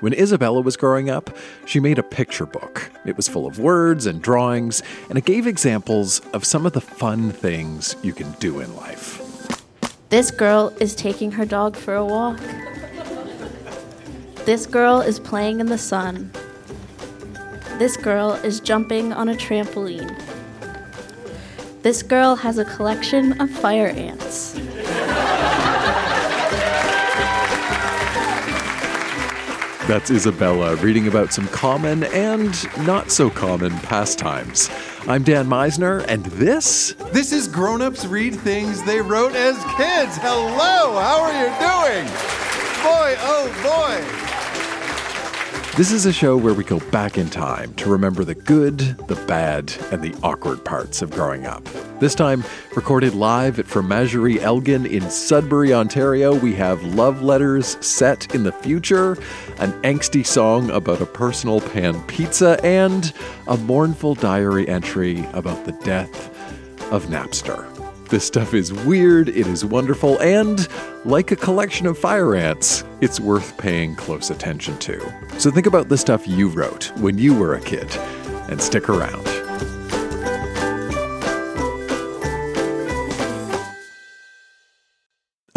When Isabella was growing up, she made a picture book. It was full of words and drawings, and it gave examples of some of the fun things you can do in life. This girl is taking her dog for a walk. This girl is playing in the sun. This girl is jumping on a trampoline. This girl has a collection of fire ants. That's Isabella reading about some common and not so common pastimes. I'm Dan Meisner, and this This is Grown Ups Read Things They Wrote as Kids. Hello, how are you doing? Boy, oh boy. This is a show where we go back in time to remember the good, the bad, and the awkward parts of growing up. This time, recorded live at Fromagerie Elgin in Sudbury, Ontario, we have love letters set in the future, an angsty song about a personal pan pizza, and a mournful diary entry about the death of Napster. This stuff is weird, it is wonderful, and like a collection of fire ants, it's worth paying close attention to. So think about the stuff you wrote when you were a kid, and stick around.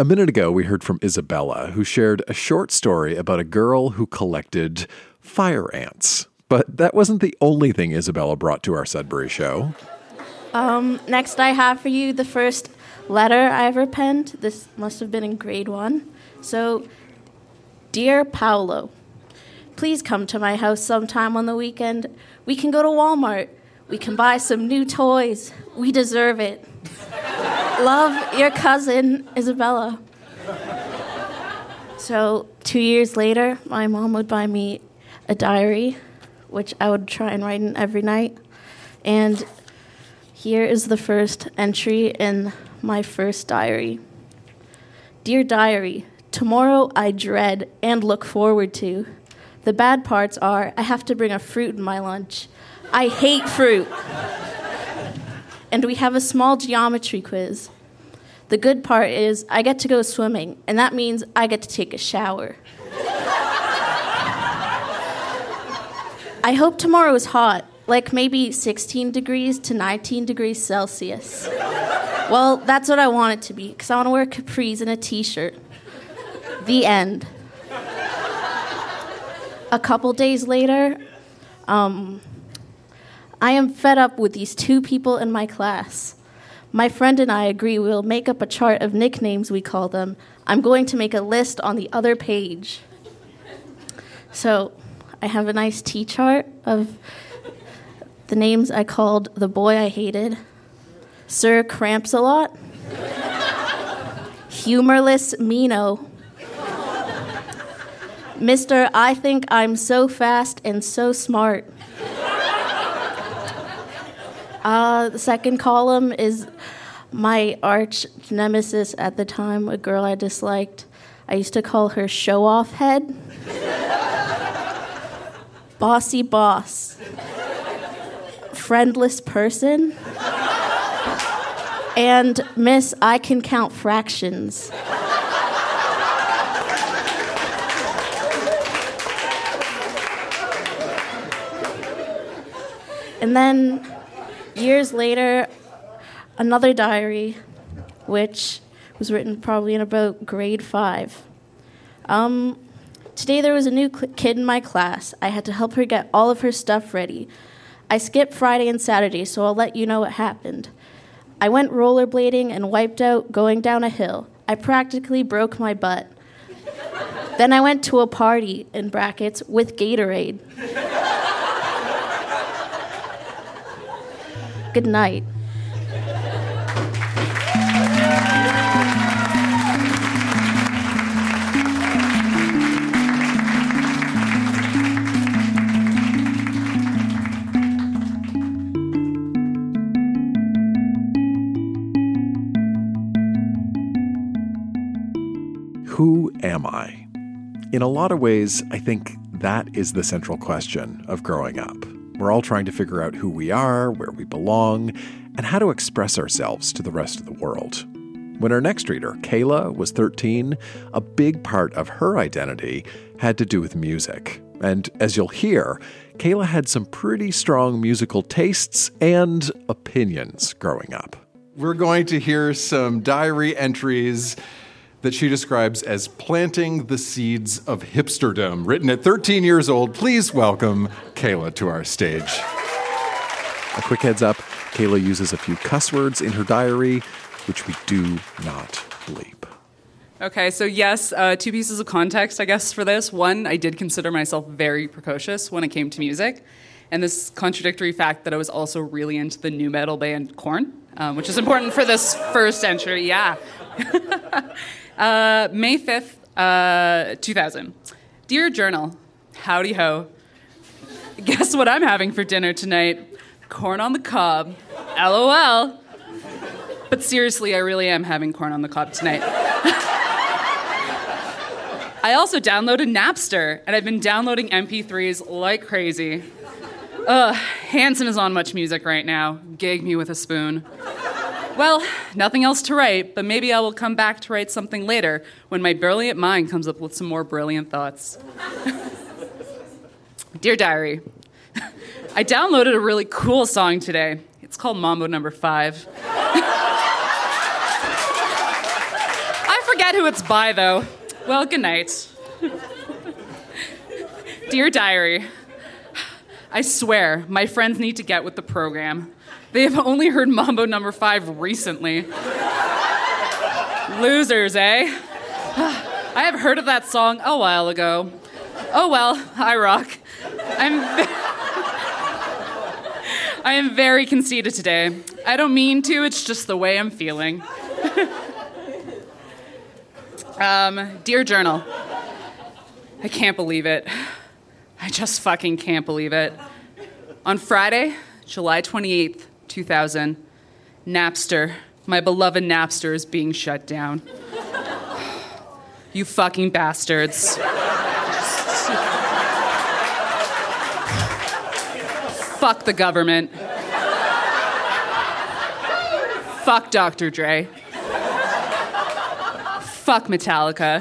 A minute ago, we heard from Isabella, who shared a short story about a girl who collected fire ants. But that wasn't the only thing Isabella brought to our Sudbury show. Um, next, I have for you the first letter I ever penned. This must have been in grade one. So, Dear Paolo, please come to my house sometime on the weekend. We can go to Walmart. We can buy some new toys. We deserve it. Love your cousin, Isabella. So, two years later, my mom would buy me a diary, which I would try and write in every night. And here is the first entry in my first diary. Dear Diary, tomorrow I dread and look forward to. The bad parts are I have to bring a fruit in my lunch. I hate fruit. And we have a small geometry quiz. The good part is I get to go swimming, and that means I get to take a shower. I hope tomorrow is hot, like maybe 16 degrees to 19 degrees Celsius. Well, that's what I want it to be, because I want to wear capris and a t shirt. The end. A couple days later, um, I am fed up with these two people in my class. My friend and I agree we'll make up a chart of nicknames we call them. I'm going to make a list on the other page. So I have a nice T chart of the names I called the boy I hated Sir Cramps a lot, Humorless Mino, Mr. I think I'm so fast and so smart. Uh, the second column is my arch nemesis at the time, a girl I disliked. I used to call her Show Off Head. Bossy Boss. Friendless Person. And Miss I Can Count Fractions. And then years later, another diary, which was written probably in about grade five. Um, today there was a new cl- kid in my class. I had to help her get all of her stuff ready. I skipped Friday and Saturday, so I'll let you know what happened. I went rollerblading and wiped out going down a hill. I practically broke my butt. then I went to a party, in brackets, with Gatorade. Good night. In a lot of ways, I think that is the central question of growing up. We're all trying to figure out who we are, where we belong, and how to express ourselves to the rest of the world. When our next reader, Kayla, was 13, a big part of her identity had to do with music. And as you'll hear, Kayla had some pretty strong musical tastes and opinions growing up. We're going to hear some diary entries that she describes as planting the seeds of hipsterdom. Written at 13 years old, please welcome Kayla to our stage. A quick heads up Kayla uses a few cuss words in her diary, which we do not bleep. Okay, so yes, uh, two pieces of context, I guess, for this. One, I did consider myself very precocious when it came to music. And this contradictory fact that I was also really into the new metal band Korn, um, which is important for this first entry. Yeah. uh, May 5th, uh, 2000. Dear Journal, howdy ho. Guess what I'm having for dinner tonight? Corn on the cob. LOL. But seriously, I really am having corn on the cob tonight. I also downloaded Napster, and I've been downloading MP3s like crazy. Ugh, Hanson is on Much Music right now. Gag me with a spoon. Well, nothing else to write, but maybe I will come back to write something later when my brilliant mind comes up with some more brilliant thoughts. Dear Diary, I downloaded a really cool song today. It's called Mambo Number Five. I forget who it's by, though. Well, good night. Dear Diary, I swear my friends need to get with the program. They have only heard Mambo number five recently. Losers, eh? I have heard of that song a while ago. Oh well, I rock. I'm. I am very conceited today. I don't mean to, it's just the way I'm feeling. um, dear Journal, I can't believe it. I just fucking can't believe it. On Friday, July 28th, 2000, Napster, my beloved Napster, is being shut down. You fucking bastards. Fuck the government. Fuck Dr. Dre. Fuck Metallica.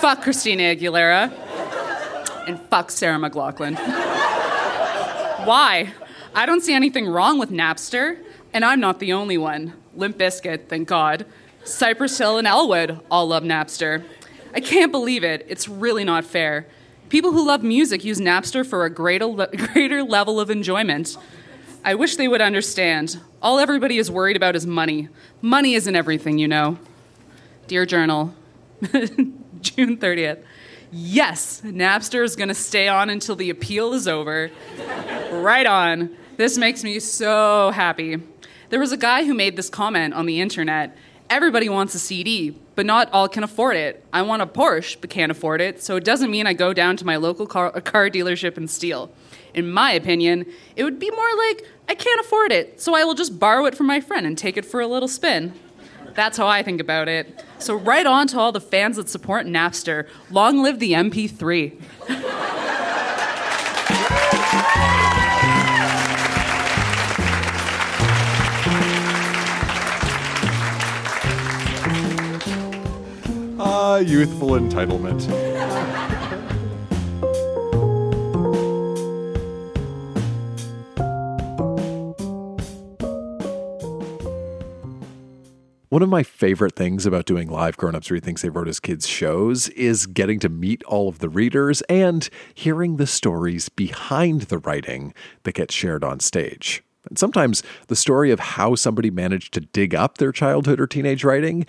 Fuck Christina Aguilera. And fuck Sarah McLachlan. Why? I don't see anything wrong with Napster, and I'm not the only one. Limp Bizkit, thank God. Cypress Hill and Elwood all love Napster. I can't believe it. It's really not fair. People who love music use Napster for a greater, greater level of enjoyment. I wish they would understand. All everybody is worried about is money. Money isn't everything, you know. Dear Journal, June 30th. Yes, Napster is going to stay on until the appeal is over. right on. This makes me so happy. There was a guy who made this comment on the internet Everybody wants a CD, but not all can afford it. I want a Porsche, but can't afford it, so it doesn't mean I go down to my local car, car dealership and steal. In my opinion, it would be more like I can't afford it, so I will just borrow it from my friend and take it for a little spin. That's how I think about it. So, right on to all the fans that support Napster. Long live the MP3. Ah, youthful entitlement. One of my favorite things about doing live Grown Ups Read Things They Wrote as Kids shows is getting to meet all of the readers and hearing the stories behind the writing that gets shared on stage. And sometimes the story of how somebody managed to dig up their childhood or teenage writing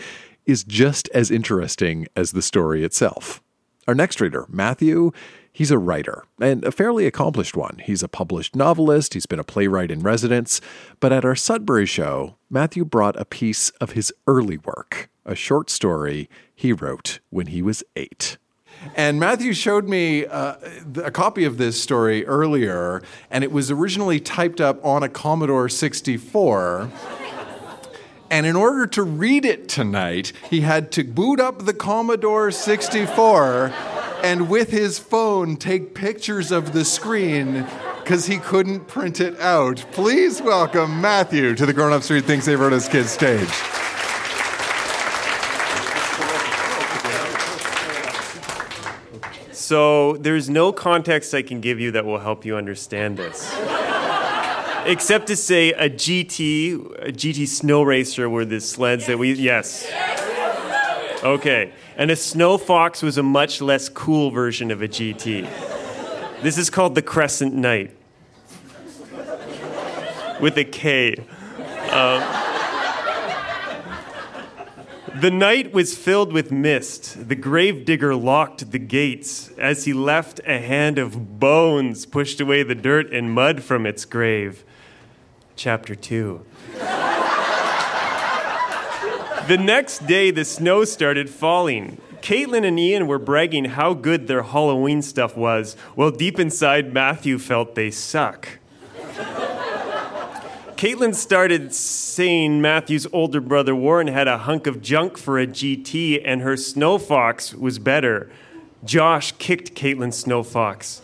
is just as interesting as the story itself. Our next reader, Matthew, he's a writer and a fairly accomplished one. He's a published novelist, he's been a playwright in residence, but at our Sudbury show, Matthew brought a piece of his early work, a short story he wrote when he was eight. And Matthew showed me uh, a copy of this story earlier, and it was originally typed up on a Commodore 64. And in order to read it tonight, he had to boot up the Commodore 64 and with his phone take pictures of the screen because he couldn't print it out. Please welcome Matthew to the Grown Ups Read Things They Wrote as Kids stage. So there's no context I can give you that will help you understand this. Except to say a GT, a GT snow racer were the sleds that we, yes. Okay. And a Snow Fox was a much less cool version of a GT. This is called the Crescent Knight. With a K. Um, the night was filled with mist. The gravedigger locked the gates. As he left, a hand of bones pushed away the dirt and mud from its grave. Chapter 2. the next day, the snow started falling. Caitlin and Ian were bragging how good their Halloween stuff was, while deep inside, Matthew felt they suck. Caitlin started saying Matthew's older brother Warren had a hunk of junk for a GT and her Snow Fox was better. Josh kicked Caitlin's Snow Fox.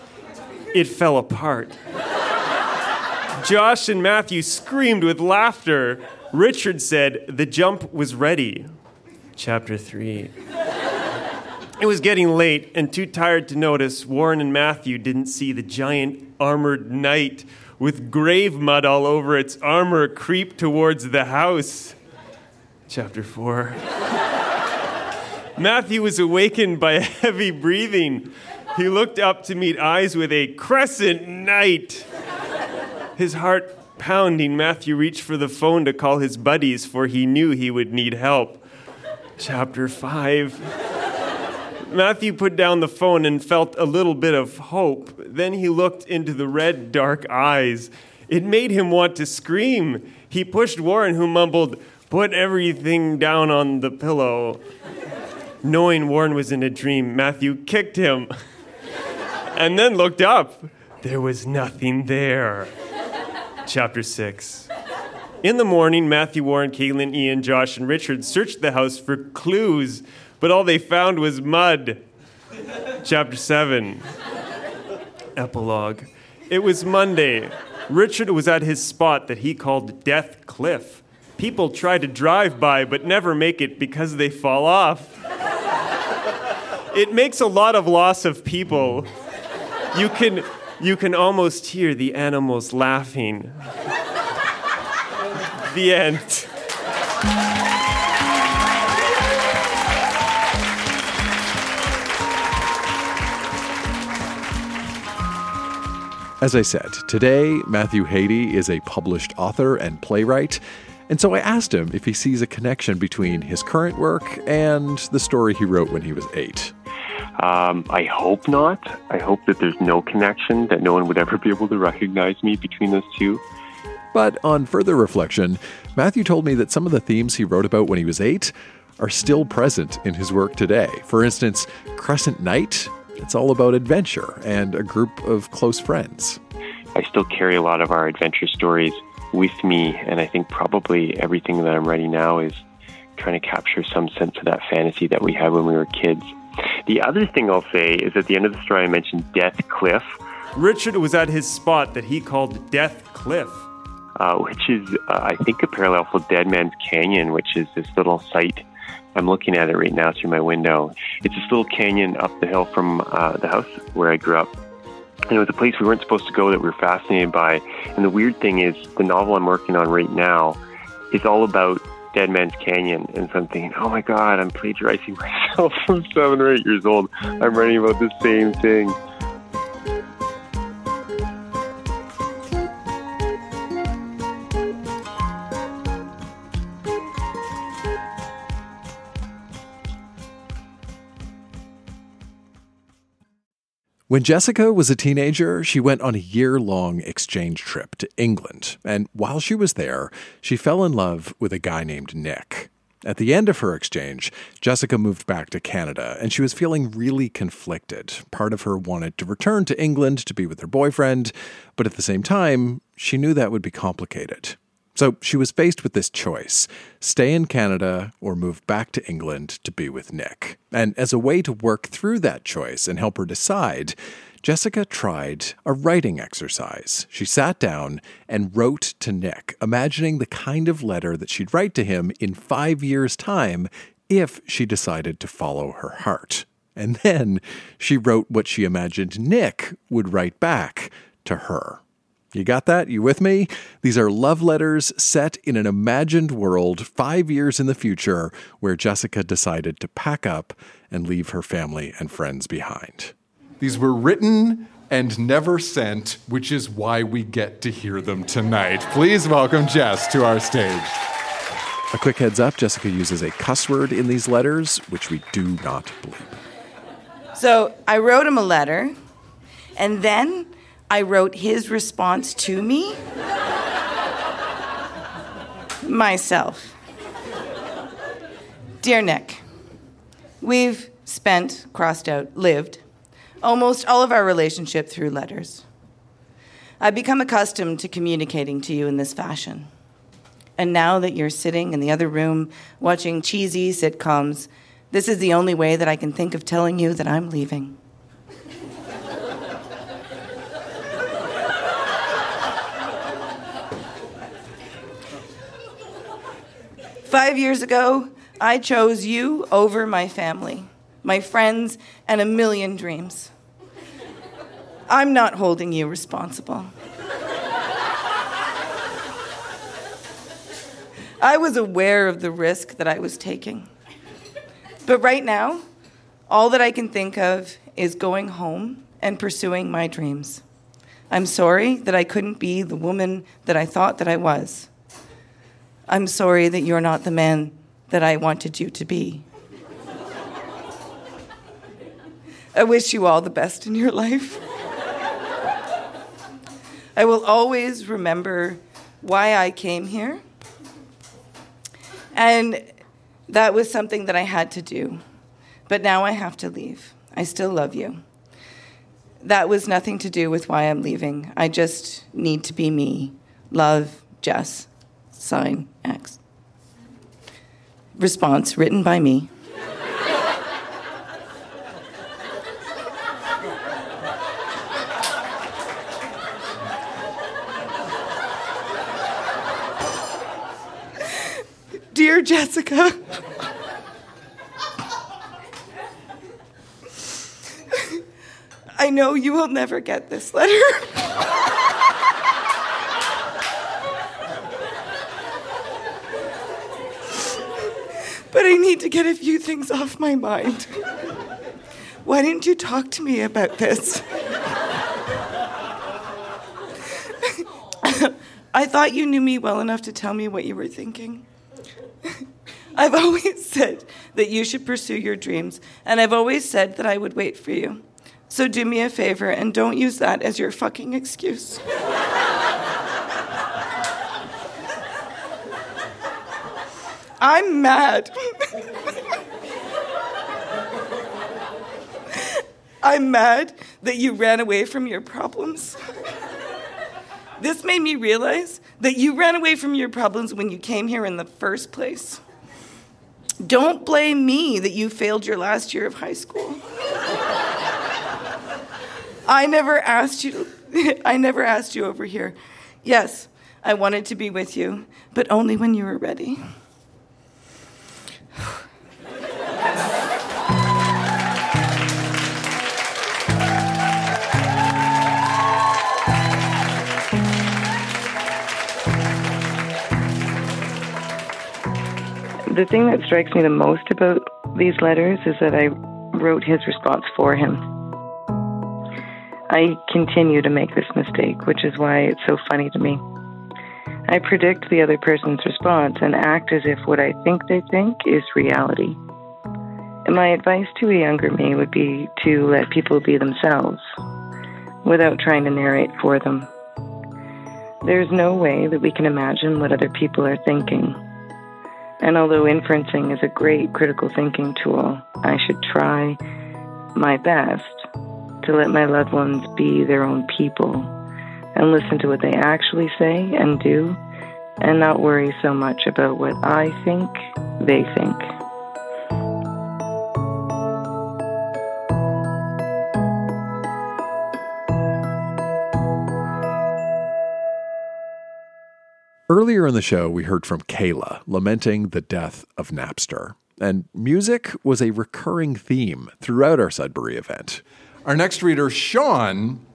It fell apart. Josh and Matthew screamed with laughter. Richard said the jump was ready. Chapter 3. It was getting late, and too tired to notice, Warren and Matthew didn't see the giant armored knight with grave mud all over its armor creep towards the house. Chapter 4. Matthew was awakened by heavy breathing. He looked up to meet eyes with a crescent knight. His heart pounding, Matthew reached for the phone to call his buddies, for he knew he would need help. Chapter 5. Matthew put down the phone and felt a little bit of hope. Then he looked into the red, dark eyes. It made him want to scream. He pushed Warren, who mumbled, Put everything down on the pillow. Knowing Warren was in a dream, Matthew kicked him and then looked up. There was nothing there. Chapter 6. In the morning, Matthew, Warren, Caitlin, Ian, Josh, and Richard searched the house for clues but all they found was mud. Chapter 7. Epilogue. It was Monday. Richard was at his spot that he called Death Cliff. People try to drive by but never make it because they fall off. It makes a lot of loss of people. You can, you can almost hear the animals laughing. the end. As I said, today Matthew Heiti is a published author and playwright, and so I asked him if he sees a connection between his current work and the story he wrote when he was eight. Um, I hope not. I hope that there's no connection, that no one would ever be able to recognize me between those two. But on further reflection, Matthew told me that some of the themes he wrote about when he was eight are still present in his work today. For instance, Crescent Knight it's all about adventure and a group of close friends. I still carry a lot of our adventure stories with me, and I think probably everything that I'm writing now is trying to capture some sense of that fantasy that we had when we were kids. The other thing I'll say is at the end of the story, I mentioned Death Cliff. Richard was at his spot that he called Death Cliff. Uh, which is, uh, I think, a parallel for Dead Man's Canyon, which is this little site I'm looking at it right now through my window. It's this little canyon up the hill from uh, the house where I grew up. And it was a place we weren't supposed to go that we were fascinated by. And the weird thing is, the novel I'm working on right now is all about Dead Man's Canyon. And so I'm thinking, oh my God, I'm plagiarizing myself from seven or eight years old. I'm writing about the same thing. When Jessica was a teenager, she went on a year long exchange trip to England. And while she was there, she fell in love with a guy named Nick. At the end of her exchange, Jessica moved back to Canada and she was feeling really conflicted. Part of her wanted to return to England to be with her boyfriend, but at the same time, she knew that would be complicated. So she was faced with this choice stay in Canada or move back to England to be with Nick. And as a way to work through that choice and help her decide, Jessica tried a writing exercise. She sat down and wrote to Nick, imagining the kind of letter that she'd write to him in five years' time if she decided to follow her heart. And then she wrote what she imagined Nick would write back to her. You got that? You with me? These are love letters set in an imagined world five years in the future where Jessica decided to pack up and leave her family and friends behind. These were written and never sent, which is why we get to hear them tonight. Please welcome Jess to our stage. A quick heads up Jessica uses a cuss word in these letters, which we do not believe. So I wrote him a letter, and then I wrote his response to me myself. Dear Nick, we've spent, crossed out, lived almost all of our relationship through letters. I've become accustomed to communicating to you in this fashion. And now that you're sitting in the other room watching cheesy sitcoms, this is the only way that I can think of telling you that I'm leaving. Five years ago, I chose you over my family, my friends, and a million dreams. I'm not holding you responsible. I was aware of the risk that I was taking. But right now, all that I can think of is going home and pursuing my dreams. I'm sorry that I couldn't be the woman that I thought that I was. I'm sorry that you're not the man that I wanted you to be. I wish you all the best in your life. I will always remember why I came here. And that was something that I had to do. But now I have to leave. I still love you. That was nothing to do with why I'm leaving. I just need to be me. Love, Jess. Sign X. Response written by me. Dear Jessica, I know you will never get this letter. I need to get a few things off my mind. Why didn't you talk to me about this? I thought you knew me well enough to tell me what you were thinking. I've always said that you should pursue your dreams, and I've always said that I would wait for you. So do me a favor and don't use that as your fucking excuse. I'm mad. I'm mad that you ran away from your problems. This made me realize that you ran away from your problems when you came here in the first place. Don't blame me that you failed your last year of high school. I never asked you I never asked you over here. Yes, I wanted to be with you, but only when you were ready. The thing that strikes me the most about these letters is that I wrote his response for him. I continue to make this mistake, which is why it's so funny to me. I predict the other person's response and act as if what I think they think is reality. And my advice to a younger me would be to let people be themselves without trying to narrate for them. There's no way that we can imagine what other people are thinking and although inferencing is a great critical thinking tool, I should try my best to let my loved ones be their own people and listen to what they actually say and do and not worry so much about what I think they think. Earlier in the show, we heard from Kayla lamenting the death of Napster. And music was a recurring theme throughout our Sudbury event. Our next reader, Sean,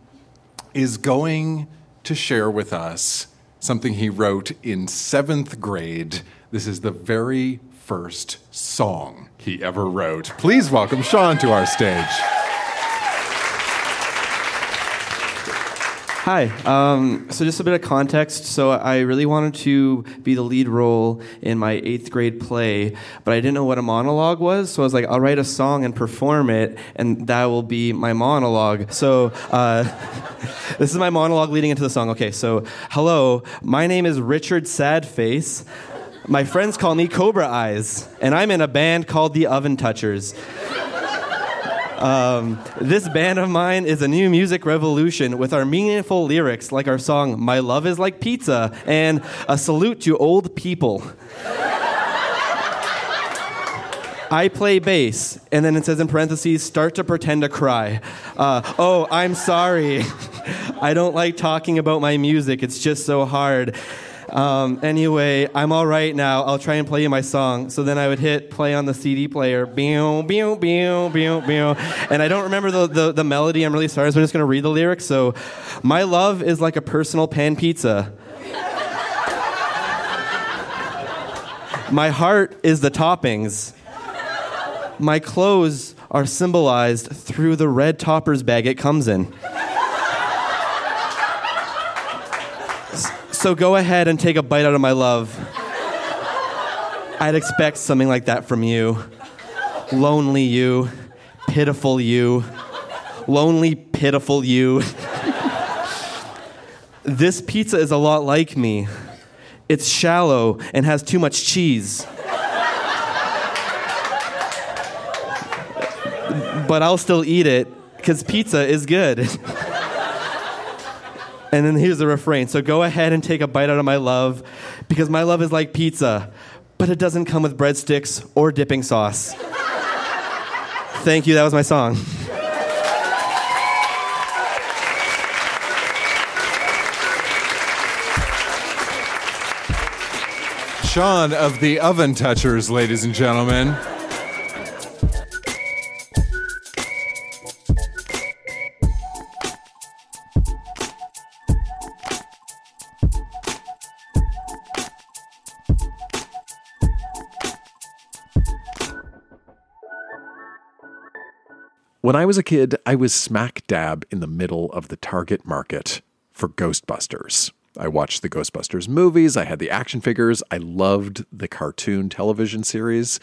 is going to share with us something he wrote in seventh grade. This is the very first song he ever wrote. Please welcome Sean to our stage. Hi. Um, so, just a bit of context. So, I really wanted to be the lead role in my eighth grade play, but I didn't know what a monologue was. So, I was like, I'll write a song and perform it, and that will be my monologue. So, uh, this is my monologue leading into the song. Okay, so, hello, my name is Richard Sadface. My friends call me Cobra Eyes, and I'm in a band called the Oven Touchers. Um, this band of mine is a new music revolution with our meaningful lyrics, like our song My Love is Like Pizza, and a salute to old people. I play bass, and then it says in parentheses, start to pretend to cry. Uh, oh, I'm sorry. I don't like talking about my music, it's just so hard. Um, anyway, I'm all right now. I'll try and play you my song. So then I would hit play on the CD player, and I don't remember the, the, the melody. I'm really sorry, so I'm just going to read the lyrics. So, my love is like a personal pan pizza. My heart is the toppings. My clothes are symbolized through the red toppers bag it comes in. So go ahead and take a bite out of my love. I'd expect something like that from you. Lonely you, pitiful you, lonely, pitiful you. this pizza is a lot like me. It's shallow and has too much cheese. but I'll still eat it because pizza is good. and then here's the refrain. So go ahead and take a bite out of my love because my love is like pizza, but it doesn't come with breadsticks or dipping sauce. Thank you. That was my song. Sean of the Oven Touchers, ladies and gentlemen. When I was a kid, I was smack dab in the middle of the target market for Ghostbusters. I watched the Ghostbusters movies, I had the action figures, I loved the cartoon television series,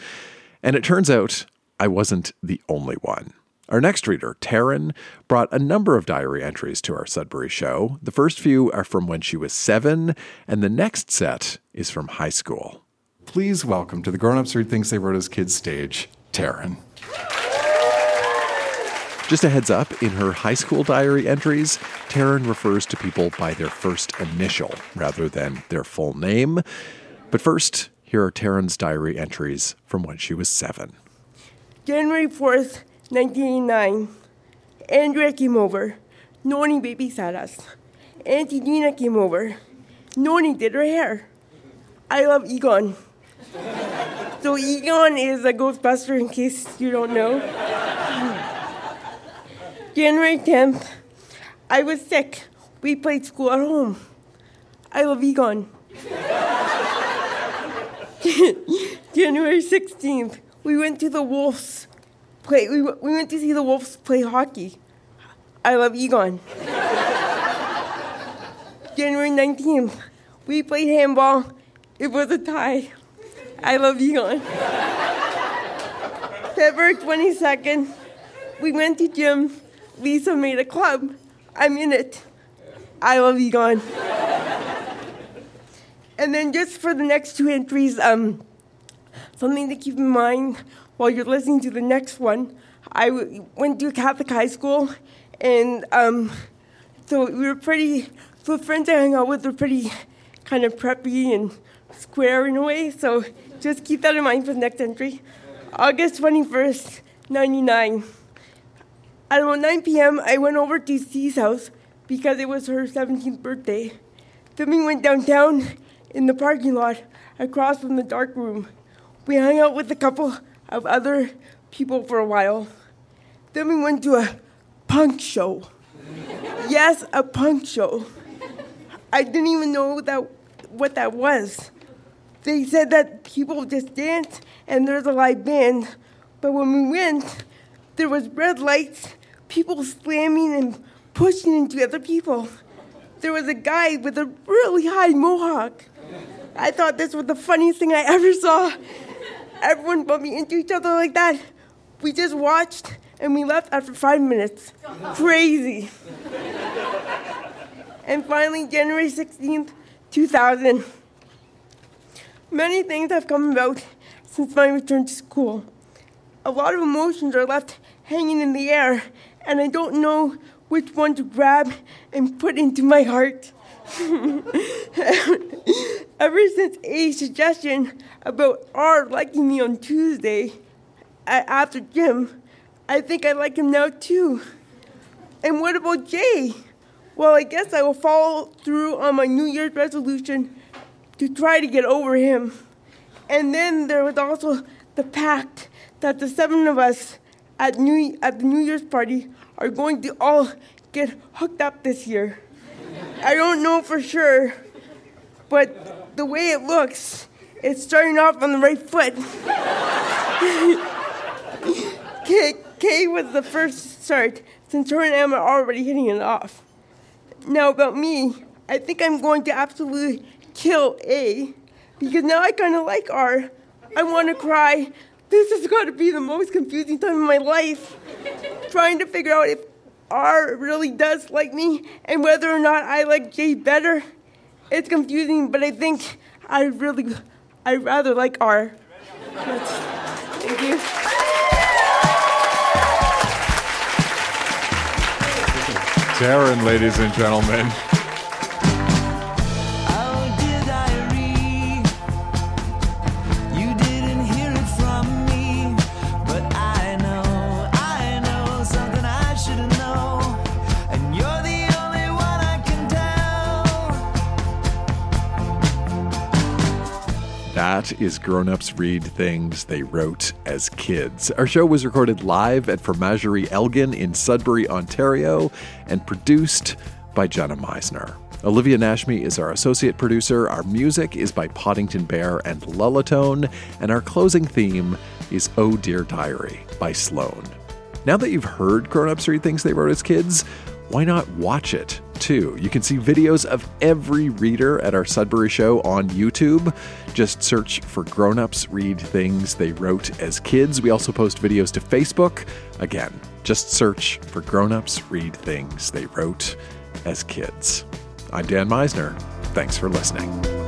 and it turns out I wasn't the only one. Our next reader, Taryn, brought a number of diary entries to our Sudbury show. The first few are from when she was seven, and the next set is from high school. Please welcome to the Grown Ups Read Things They Wrote as Kids stage, Taryn. Just a heads up, in her high school diary entries, Taryn refers to people by their first initial rather than their full name. But first, here are Taryn's diary entries from when she was seven. January 4th, 1989. Andrea came over. Noni babysat us. Auntie Dina came over. Noni did her hair. I love Egon. so Egon is a Ghostbuster in case you don't know. January 10th, I was sick. We played school at home. I love Egon. January 16th, we went to the Wolves play. We, we went to see the Wolves play hockey. I love Egon. January 19th, we played handball. It was a tie. I love Egon. February 22nd, we went to gym. Lisa made a club. I'm in it. I love Egon. and then just for the next two entries, um, something to keep in mind while you're listening to the next one. I w- went to Catholic high school, and um, so we were pretty. So friends I hung out with were pretty kind of preppy and square in a way. So just keep that in mind for the next entry. August 21st, 99. At about 9 p.m., I went over to C's house because it was her 17th birthday. Then we went downtown in the parking lot across from the dark room. We hung out with a couple of other people for a while. Then we went to a punk show. yes, a punk show. I didn't even know that what that was. They said that people just dance and there's a live band. But when we went, there was red lights, people slamming and pushing into other people. There was a guy with a really high mohawk. I thought this was the funniest thing I ever saw. Everyone bumping into each other like that. We just watched and we left after five minutes. Crazy. and finally, January 16th, 2000. Many things have come about since my return to school. A lot of emotions are left hanging in the air, and I don't know which one to grab and put into my heart. Ever since A's suggestion about R liking me on Tuesday after gym, I think I like him now too. And what about Jay? Well, I guess I will follow through on my New Year's resolution to try to get over him. And then there was also the pact that the seven of us at New at the New Year's party are going to all get hooked up this year. I don't know for sure, but the way it looks, it's starting off on the right foot. Kay, Kay was the first start since her and Emma are already hitting it off. Now, about me, I think I'm going to absolutely kill A because now I kind of like R. I want to cry. This has got to be the most confusing time of my life. Trying to figure out if R really does like me and whether or not I like J better. It's confusing, but I think I really, I rather like R. Thank you. Taryn, ladies and gentlemen. That is Grown Ups Read Things They Wrote as Kids. Our show was recorded live at Fromagerie Elgin in Sudbury, Ontario, and produced by Jenna Meisner. Olivia Nashmi is our associate producer. Our music is by Poddington Bear and Lullatone, and our closing theme is Oh Dear Diary by Sloan. Now that you've heard Grown Ups Read Things They Wrote as Kids, why not watch it too? You can see videos of every reader at our Sudbury show on YouTube. Just search for Grown Ups Read Things They Wrote as Kids. We also post videos to Facebook. Again, just search for Grown Ups Read Things They Wrote as Kids. I'm Dan Meisner. Thanks for listening.